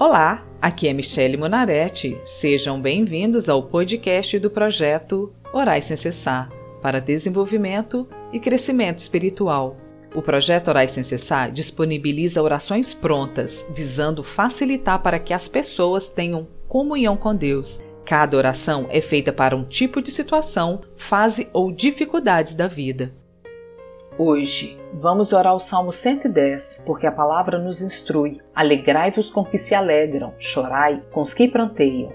Olá, aqui é Michele Monaretti. Sejam bem-vindos ao podcast do projeto Orais Sem Cessar para desenvolvimento e crescimento espiritual. O projeto Orais Sem Cessar disponibiliza orações prontas, visando facilitar para que as pessoas tenham comunhão com Deus. Cada oração é feita para um tipo de situação, fase ou dificuldades da vida. Hoje vamos orar o Salmo 110, porque a palavra nos instrui: alegrai-vos com que se alegram, chorai com os que pranteiam.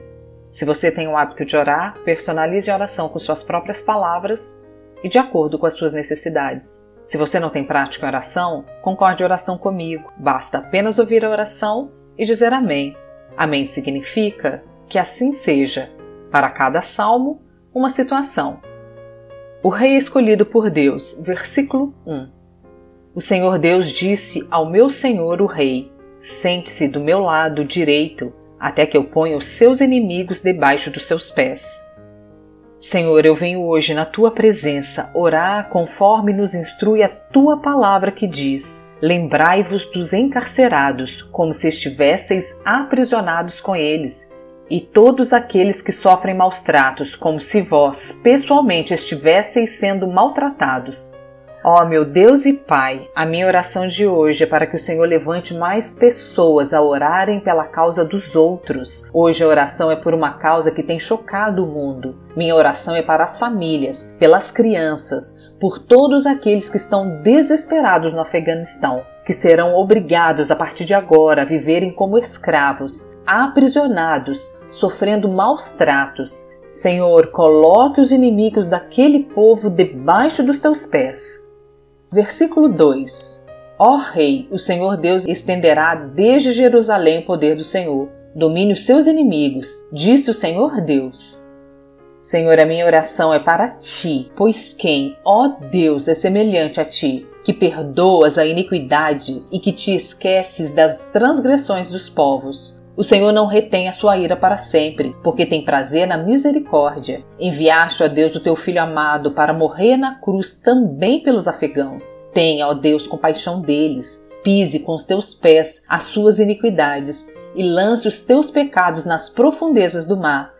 Se você tem o hábito de orar, personalize a oração com suas próprias palavras e de acordo com as suas necessidades. Se você não tem prática em oração, concorde a oração comigo. Basta apenas ouvir a oração e dizer amém. Amém significa que assim seja. Para cada salmo, uma situação. O rei escolhido por Deus, versículo 1. O Senhor Deus disse ao meu senhor o rei: Sente-se do meu lado direito, até que eu ponha os seus inimigos debaixo dos seus pés. Senhor, eu venho hoje na tua presença orar conforme nos instrui a tua palavra que diz: Lembrai-vos dos encarcerados, como se estivesseis aprisionados com eles e todos aqueles que sofrem maus tratos, como se vós pessoalmente estivesseis sendo maltratados. Ó oh, meu Deus e Pai, a minha oração de hoje é para que o Senhor levante mais pessoas a orarem pela causa dos outros. Hoje a oração é por uma causa que tem chocado o mundo. Minha oração é para as famílias, pelas crianças, por todos aqueles que estão desesperados no Afeganistão que serão obrigados a partir de agora a viverem como escravos, aprisionados, sofrendo maus tratos. Senhor, coloque os inimigos daquele povo debaixo dos teus pés. Versículo 2: Ó Rei, o Senhor Deus estenderá desde Jerusalém o poder do Senhor. Domine os seus inimigos, disse o Senhor Deus. Senhor, a minha oração é para ti, pois quem, ó Deus, é semelhante a ti? Que perdoas a iniquidade e que te esqueces das transgressões dos povos. O Senhor não retém a sua ira para sempre, porque tem prazer na misericórdia. Enviaste, a Deus, o teu filho amado para morrer na cruz também pelos afegãos. Tenha, ó Deus, compaixão deles. Pise com os teus pés as suas iniquidades e lance os teus pecados nas profundezas do mar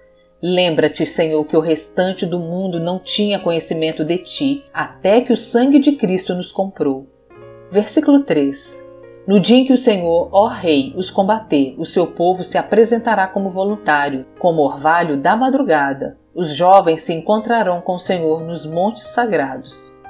Lembra-te, Senhor, que o restante do mundo não tinha conhecimento de ti, até que o sangue de Cristo nos comprou. Versículo 3. No dia em que o Senhor, ó Rei, os combater, o seu povo se apresentará como voluntário, como orvalho da madrugada. Os jovens se encontrarão com o Senhor nos montes sagrados.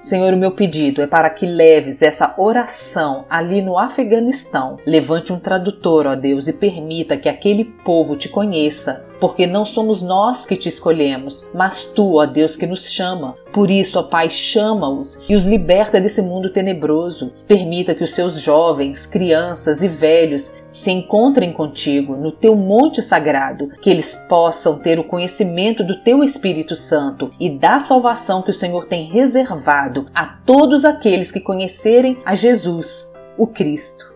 Senhor, o meu pedido é para que leves essa oração ali no Afeganistão. Levante um tradutor, ó Deus, e permita que aquele povo te conheça porque não somos nós que te escolhemos, mas tu, ó Deus, que nos chama. Por isso, ó Pai, chama-os e os liberta desse mundo tenebroso. Permita que os seus jovens, crianças e velhos se encontrem contigo no teu monte sagrado, que eles possam ter o conhecimento do teu Espírito Santo e da salvação que o Senhor tem reservado a todos aqueles que conhecerem a Jesus, o Cristo.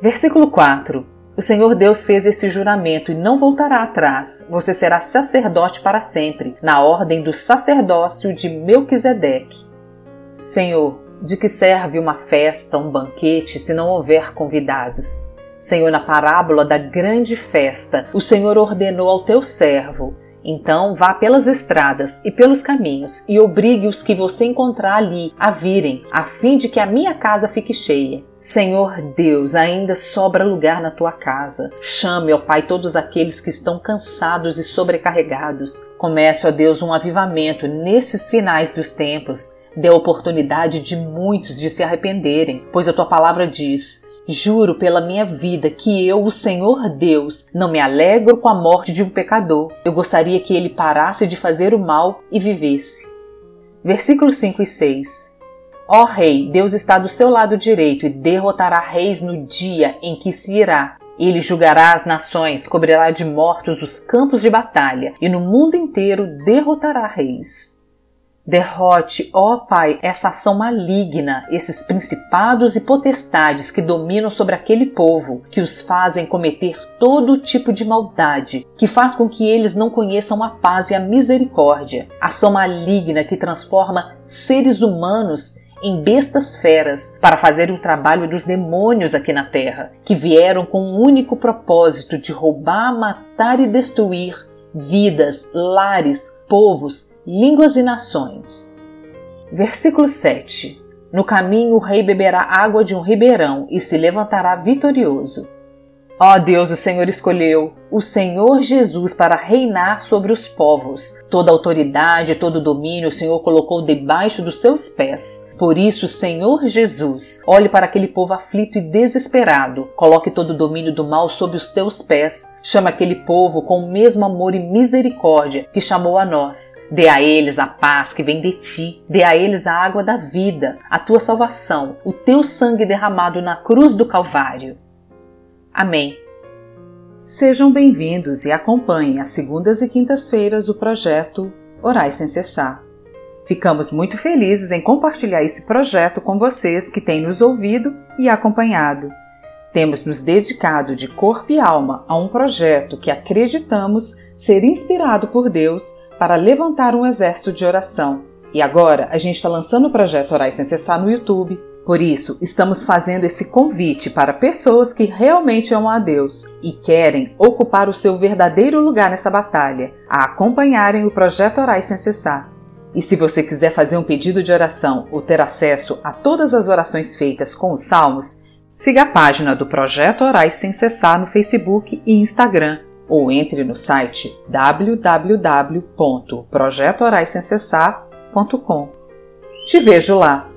Versículo 4 o Senhor Deus fez esse juramento e não voltará atrás. Você será sacerdote para sempre, na ordem do sacerdócio de Melquisedeque. Senhor, de que serve uma festa, um banquete, se não houver convidados? Senhor, na parábola da grande festa, o Senhor ordenou ao teu servo: então vá pelas estradas e pelos caminhos e obrigue os que você encontrar ali a virem, a fim de que a minha casa fique cheia. Senhor Deus, ainda sobra lugar na tua casa. Chame, ó Pai, todos aqueles que estão cansados e sobrecarregados. Comece, ó Deus, um avivamento nesses finais dos tempos. Dê a oportunidade de muitos de se arrependerem, pois a tua palavra diz: Juro pela minha vida que eu, o Senhor Deus, não me alegro com a morte de um pecador. Eu gostaria que ele parasse de fazer o mal e vivesse. Versículos 5 e 6 Ó Rei, Deus está do seu lado direito e derrotará reis no dia em que se irá. Ele julgará as nações, cobrirá de mortos os campos de batalha e no mundo inteiro derrotará reis. Derrote, ó Pai, essa ação maligna, esses principados e potestades que dominam sobre aquele povo, que os fazem cometer todo tipo de maldade, que faz com que eles não conheçam a paz e a misericórdia. Ação maligna que transforma seres humanos em bestas feras para fazer o trabalho dos demônios aqui na terra, que vieram com o um único propósito de roubar, matar e destruir vidas, lares, povos, línguas e nações. Versículo 7 no caminho o rei beberá água de um ribeirão e se levantará vitorioso. Ó oh Deus, o Senhor escolheu o Senhor Jesus para reinar sobre os povos. Toda autoridade, todo domínio o Senhor colocou debaixo dos seus pés. Por isso, Senhor Jesus, olhe para aquele povo aflito e desesperado. Coloque todo o domínio do mal sob os teus pés. Chama aquele povo com o mesmo amor e misericórdia que chamou a nós. Dê a eles a paz que vem de ti. Dê a eles a água da vida, a tua salvação, o teu sangue derramado na cruz do Calvário. Amém. Sejam bem-vindos e acompanhem às segundas e quintas-feiras o projeto Orais Sem Cessar. Ficamos muito felizes em compartilhar esse projeto com vocês que têm nos ouvido e acompanhado. Temos nos dedicado de corpo e alma a um projeto que acreditamos ser inspirado por Deus para levantar um exército de oração. E agora a gente está lançando o projeto Orais Sem Cessar no YouTube por isso, estamos fazendo esse convite para pessoas que realmente amam a Deus e querem ocupar o seu verdadeiro lugar nessa batalha, a acompanharem o projeto Orais Sem Cessar. E se você quiser fazer um pedido de oração ou ter acesso a todas as orações feitas com os salmos, siga a página do Projeto Orais Sem Cessar no Facebook e Instagram ou entre no site www.projetoraissemcessar.com. Te vejo lá!